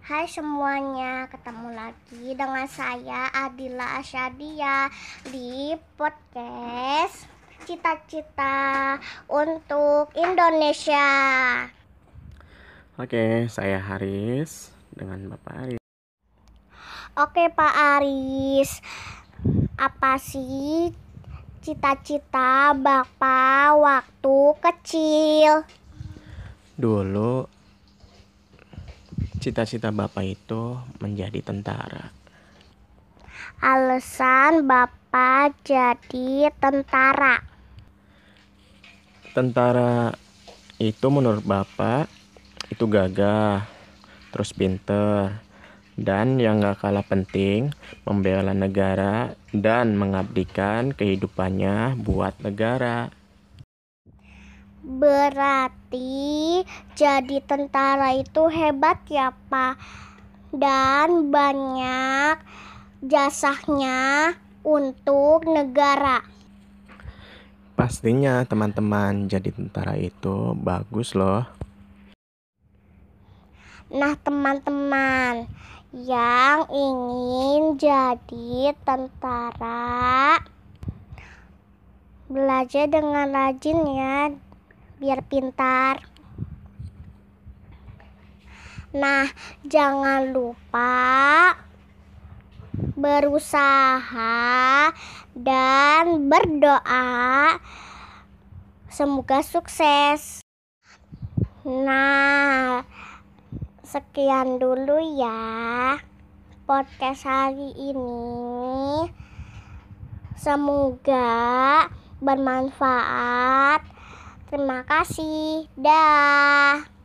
Hai semuanya, ketemu lagi dengan saya Adila Asyadia di podcast Cita-cita untuk Indonesia. Oke, saya Haris dengan Bapak Haris. Oke Pak Aris, apa sih cita-cita Bapak waktu kecil? Dulu cita-cita Bapak itu menjadi tentara. Alasan Bapak jadi tentara. Tentara itu menurut Bapak itu gagah, terus pinter, dan yang gak kalah penting membela negara dan mengabdikan kehidupannya buat negara. Berarti jadi tentara itu hebat ya Pak. Dan banyak jasanya untuk negara. Pastinya teman-teman jadi tentara itu bagus loh. Nah teman-teman yang ingin jadi tentara Belajar dengan rajin ya biar pintar. Nah, jangan lupa berusaha dan berdoa. Semoga sukses. Nah, sekian dulu ya podcast hari ini. Semoga bermanfaat. Terima kasih. Dah.